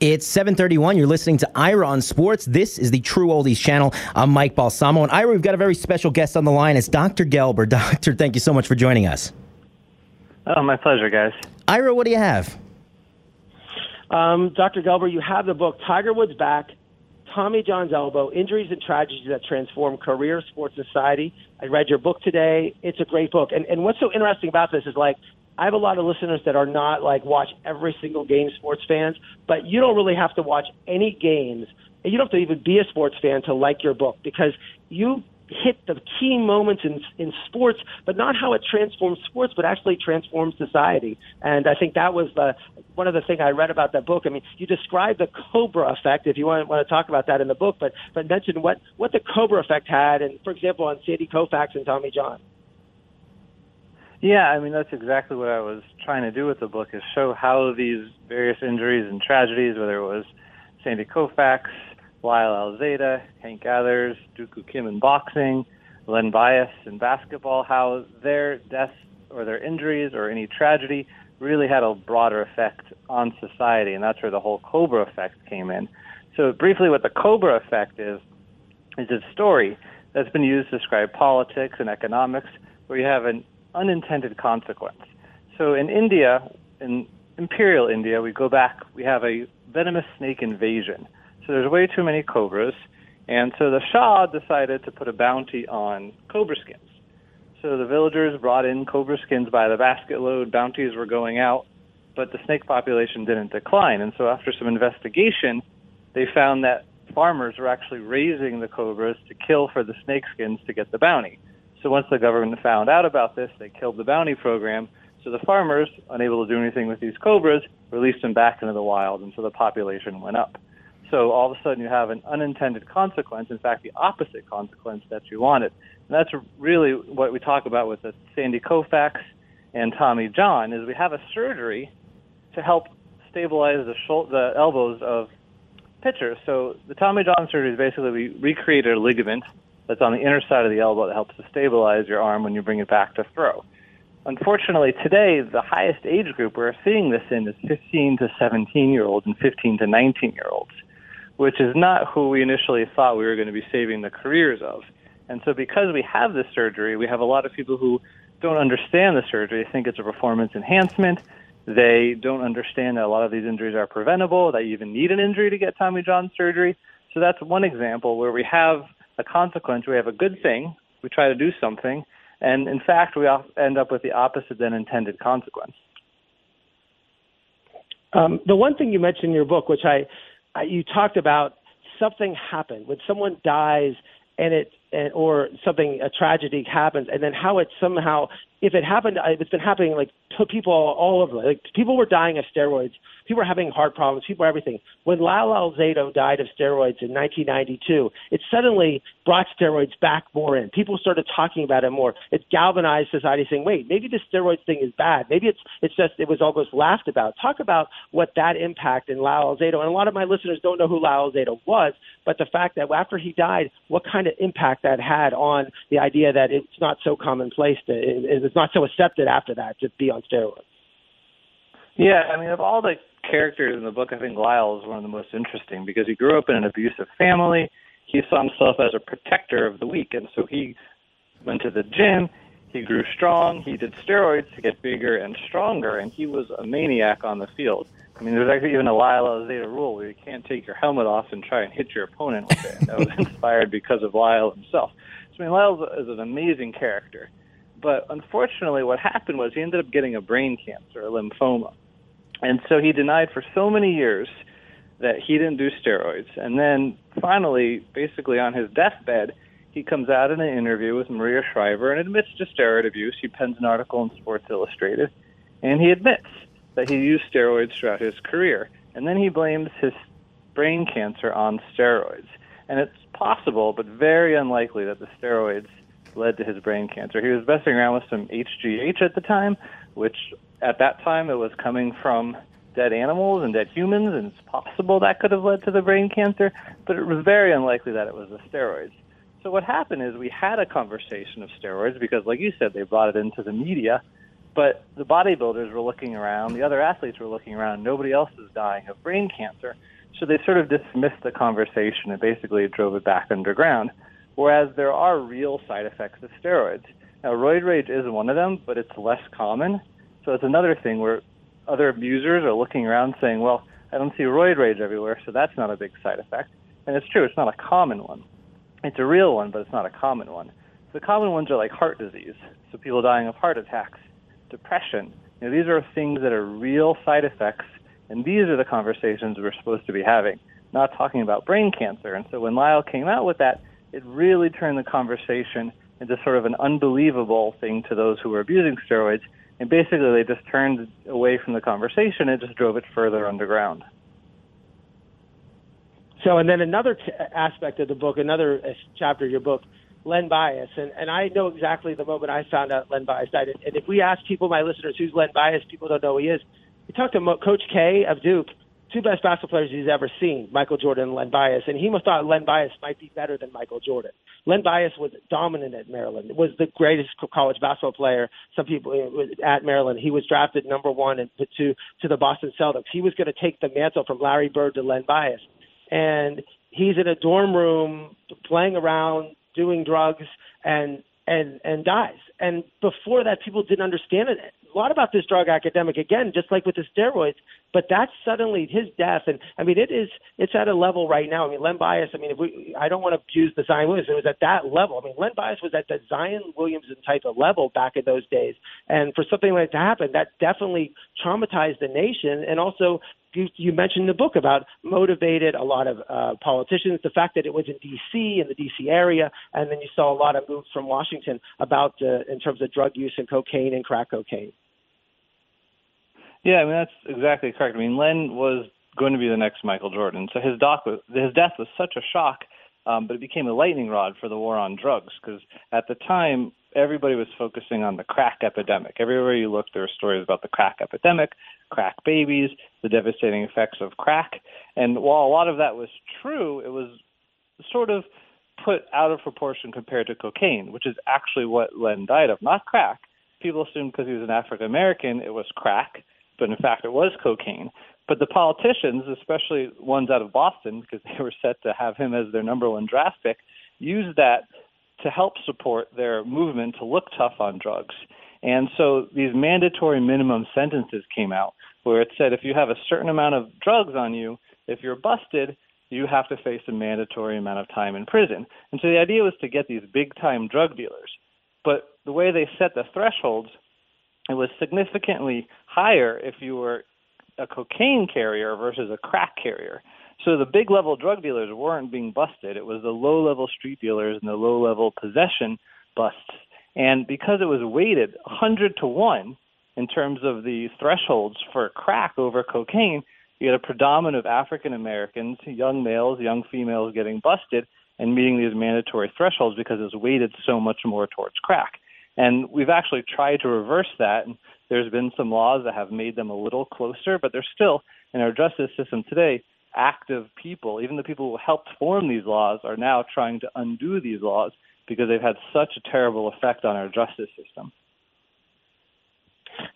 It's 731. You're listening to Ira on Sports. This is the True Oldies channel. I'm Mike Balsamo. And Ira, we've got a very special guest on the line. It's Dr. Gelber. Doctor, thank you so much for joining us. Oh, my pleasure, guys. Ira, what do you have? Um, Dr. Gelber, you have the book Tiger Woods Back, Tommy John's Elbow, Injuries and Tragedies That Transform Career, Sports, Society. I read your book today. It's a great book. And, and what's so interesting about this is like, I have a lot of listeners that are not like watch every single game sports fans, but you don't really have to watch any games. And you don't have to even be a sports fan to like your book because you hit the key moments in in sports, but not how it transforms sports, but actually transforms society. And I think that was the one of the things I read about that book. I mean, you describe the Cobra effect, if you want, want to talk about that in the book, but but mention what what the Cobra effect had, and for example, on Sandy Koufax and Tommy John. Yeah, I mean that's exactly what I was trying to do with the book is show how these various injuries and tragedies, whether it was Sandy Koufax, Lyle Alzado, Hank Gathers, Duk Koo Kim in boxing, Len Bias in basketball, how their deaths or their injuries or any tragedy really had a broader effect on society, and that's where the whole Cobra effect came in. So briefly, what the Cobra effect is is a story that's been used to describe politics and economics, where you have an unintended consequence. So in India, in imperial India, we go back, we have a venomous snake invasion. So there's way too many cobras. And so the Shah decided to put a bounty on cobra skins. So the villagers brought in cobra skins by the basket load, bounties were going out, but the snake population didn't decline. And so after some investigation, they found that farmers were actually raising the cobras to kill for the snake skins to get the bounty. So once the government found out about this, they killed the bounty program. So the farmers, unable to do anything with these cobras, released them back into the wild, and so the population went up. So all of a sudden you have an unintended consequence, in fact, the opposite consequence that you wanted. And that's really what we talk about with Sandy Koufax and Tommy John, is we have a surgery to help stabilize the, shoulder, the elbows of pitchers. So the Tommy John surgery is basically we recreated a ligament that's on the inner side of the elbow that helps to stabilize your arm when you bring it back to throw. Unfortunately, today, the highest age group we're seeing this in is 15 to 17 year olds and 15 to 19 year olds, which is not who we initially thought we were going to be saving the careers of. And so, because we have this surgery, we have a lot of people who don't understand the surgery. They think it's a performance enhancement. They don't understand that a lot of these injuries are preventable, that you even need an injury to get Tommy John surgery. So, that's one example where we have a consequence. We have a good thing, we try to do something, and in fact, we end up with the opposite than intended consequence. Um, the one thing you mentioned in your book, which I, I you talked about, something happened. When someone dies and it and, or something a tragedy happens and then how it somehow if it happened uh, it's been happening like to people all over like people were dying of steroids. People were having heart problems. People were everything. When Lyle Alzado died of steroids in 1992 it suddenly brought steroids back more in. People started talking about it more. It galvanized society saying wait maybe the steroids thing is bad. Maybe it's it's just it was almost laughed about. Talk about what that impact in Lyle Alzado and a lot of my listeners don't know who Lyle Alzado was but the fact that after he died what kind of impact that had on the idea that it's not so commonplace to it's not so accepted after that to be on steroids. Yeah, I mean, of all the characters in the book, I think Lyle is one of the most interesting because he grew up in an abusive family. He saw himself as a protector of the weak, and so he went to the gym. He grew strong. He did steroids to get bigger and stronger, and he was a maniac on the field. I mean, there's actually even a Lyle Alzado rule where you can't take your helmet off and try and hit your opponent with it. And that was inspired because of Lyle himself. So, I mean, Lyle is an amazing character. But unfortunately, what happened was he ended up getting a brain cancer, a lymphoma. And so he denied for so many years that he didn't do steroids. And then finally, basically on his deathbed, he comes out in an interview with Maria Shriver and admits to steroid abuse. He pens an article in Sports Illustrated, and he admits that he used steroids throughout his career. And then he blames his brain cancer on steroids. And it's possible, but very unlikely, that the steroids led to his brain cancer. He was messing around with some HGH at the time, which at that time it was coming from dead animals and dead humans, and it's possible that could have led to the brain cancer, but it was very unlikely that it was the steroids. So what happened is we had a conversation of steroids because, like you said, they brought it into the media, But the bodybuilders were looking around, the other athletes were looking around, nobody else is dying of brain cancer. So they sort of dismissed the conversation and basically drove it back underground. Whereas there are real side effects of steroids. Now, roid rage is one of them, but it's less common. So it's another thing where other abusers are looking around saying, well, I don't see roid rage everywhere, so that's not a big side effect. And it's true, it's not a common one. It's a real one, but it's not a common one. The common ones are like heart disease, so people dying of heart attacks, depression. You know, these are things that are real side effects, and these are the conversations we're supposed to be having, not talking about brain cancer. And so when Lyle came out with that, it really turned the conversation into sort of an unbelievable thing to those who were abusing steroids. And basically, they just turned away from the conversation and just drove it further underground. So, and then another t- aspect of the book, another uh, chapter of your book, Len Bias, and and I know exactly the moment I found out Len Bias died. And if we ask people, my listeners, who's Len Bias, people don't know who he is. We talked to Mo- Coach K of Duke, two best basketball players he's ever seen, Michael Jordan and Len Bias, and he must thought Len Bias might be better than Michael Jordan. Len Bias was dominant at Maryland. Was the greatest college basketball player. Some people at Maryland. He was drafted number one and to to the Boston Celtics. He was going to take the mantle from Larry Bird to Len Bias, and he's in a dorm room playing around, doing drugs, and and and dies. And before that, people didn't understand it a lot about this drug academic again, just like with the steroids. But that's suddenly his death, and I mean it is it's at a level right now. I mean Len Bias. I mean if we I don't want to abuse the Zion Williams. It was at that level. I mean Len Bias was at the Zion Williamson type of level back in those days, and for something like that to happen, that definitely traumatized the nation, and also you, you mentioned in the book about motivated a lot of uh, politicians. The fact that it was in D.C. in the D.C. area, and then you saw a lot of moves from Washington about uh, in terms of drug use and cocaine and crack cocaine. Yeah, I mean that's exactly correct. I mean, Len was going to be the next Michael Jordan, so his doc was, his death was such a shock, um, but it became a lightning rod for the war on drugs because at the time everybody was focusing on the crack epidemic. Everywhere you looked, there were stories about the crack epidemic, crack babies, the devastating effects of crack, and while a lot of that was true, it was sort of put out of proportion compared to cocaine, which is actually what Len died of, not crack. People assumed because he was an African American, it was crack but in fact it was cocaine. But the politicians, especially ones out of Boston, because they were set to have him as their number one draft pick, used that to help support their movement to look tough on drugs. And so these mandatory minimum sentences came out where it said if you have a certain amount of drugs on you, if you're busted, you have to face a mandatory amount of time in prison. And so the idea was to get these big time drug dealers. But the way they set the thresholds it was significantly higher if you were a cocaine carrier versus a crack carrier. So the big level drug dealers weren't being busted. It was the low level street dealers and the low level possession busts. And because it was weighted 100 to 1 in terms of the thresholds for crack over cocaine, you had a predominant of African Americans, young males, young females getting busted and meeting these mandatory thresholds because it was weighted so much more towards crack. And we've actually tried to reverse that. And there's been some laws that have made them a little closer, but they're still, in our justice system today, active people, even the people who helped form these laws, are now trying to undo these laws because they've had such a terrible effect on our justice system.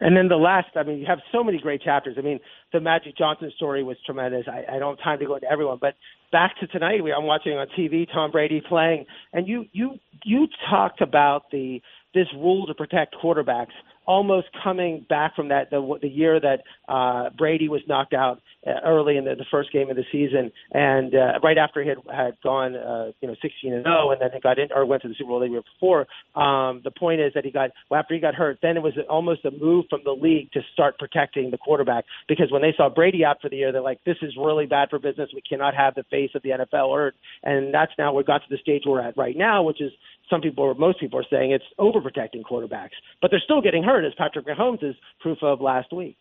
And then the last, I mean, you have so many great chapters. I mean, the Magic Johnson story was tremendous. I, I don't have time to go into everyone, but back to tonight, we, I'm watching on TV Tom Brady playing, and you you you talked about the this rule to protect quarterbacks almost coming back from that the, the year that uh, Brady was knocked out uh, early in the, the first game of the season, and uh, right after he had, had gone, uh, you know, 16 and 0, and then he got in or went to the Super Bowl the year before. Um, the point is that he got well, after he got hurt, then it was almost a move from the league to start protecting the quarterback because when they saw Brady out for the year, they're like, this is really bad for business. We cannot have the face of the NFL hurt, and that's now we got to the stage we're at right now, which is some people or most people are saying it's overprotecting quarterbacks, but they're still getting hurt, as Patrick Mahomes is proof of last week.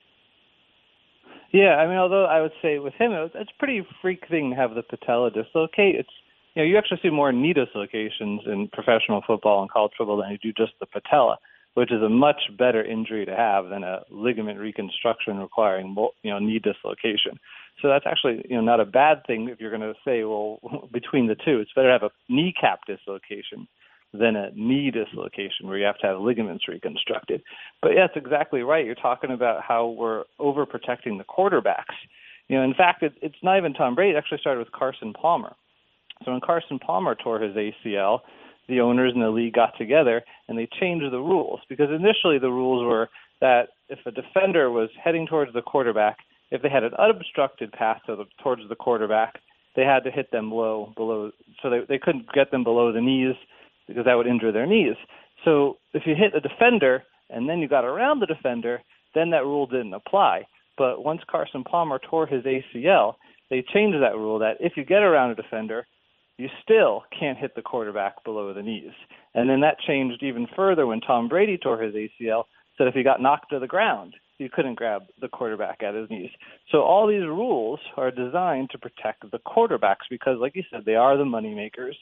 Yeah, I mean, although I would say with him, it it's a pretty freak thing to have the patella dislocate. It's you know you actually see more knee dislocations in professional football and college football than you do just the patella, which is a much better injury to have than a ligament reconstruction requiring you know knee dislocation. So that's actually you know not a bad thing if you're going to say well between the two, it's better to have a kneecap dislocation than a knee dislocation where you have to have ligaments reconstructed. But yeah, that's exactly right. You're talking about how we're overprotecting the quarterbacks. You know, in fact, it, it's not even Tom Brady. It actually started with Carson Palmer. So when Carson Palmer tore his ACL, the owners in the league got together and they changed the rules because initially the rules were that if a defender was heading towards the quarterback, if they had an unobstructed path to the, towards the quarterback, they had to hit them low below, so they they couldn't get them below the knees because that would injure their knees. So if you hit a defender and then you got around the defender, then that rule didn't apply. But once Carson Palmer tore his ACL, they changed that rule that if you get around a defender, you still can't hit the quarterback below the knees. And then that changed even further when Tom Brady tore his ACL, said if he got knocked to the ground, you couldn't grab the quarterback at his knees. So all these rules are designed to protect the quarterbacks because, like you said, they are the money makers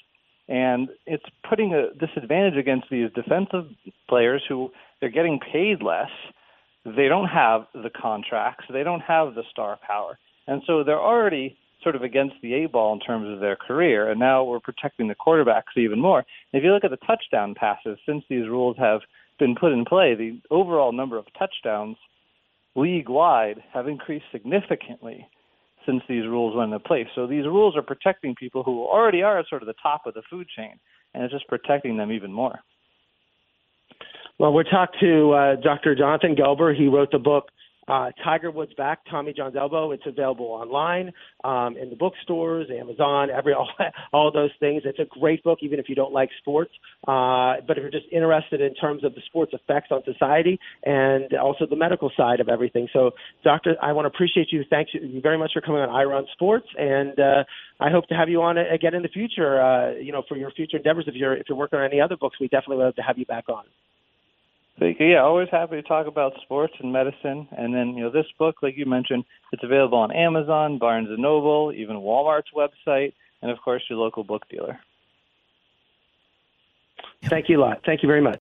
and it's putting a disadvantage against these defensive players who they're getting paid less. They don't have the contracts, they don't have the star power, and so they're already sort of against the A ball in terms of their career. And now we're protecting the quarterbacks even more. And if you look at the touchdown passes since these rules have been put in play, the overall number of touchdowns league wide have increased significantly since these rules went into place. So these rules are protecting people who already are at sort of the top of the food chain, and it's just protecting them even more. Well, we talked to uh, Dr. Jonathan Gelber. He wrote the book uh, Tiger Woods Back, Tommy John's Elbow. It's available online um, in the bookstores, Amazon, every all, all those things. It's a great book, even if you don't like sports. Uh, but if you're just interested in terms of the sports effects on society and also the medical side of everything. So, Doctor, I want to appreciate you. Thank you very much for coming on Ira on Sports, and uh, I hope to have you on again in the future. Uh, you know, for your future endeavors. If you're if you're working on any other books, we definitely would love to have you back on. Yeah, always happy to talk about sports and medicine. And then, you know, this book, like you mentioned, it's available on Amazon, Barnes and Noble, even Walmart's website, and of course your local book dealer. Thank you a lot. Thank you very much.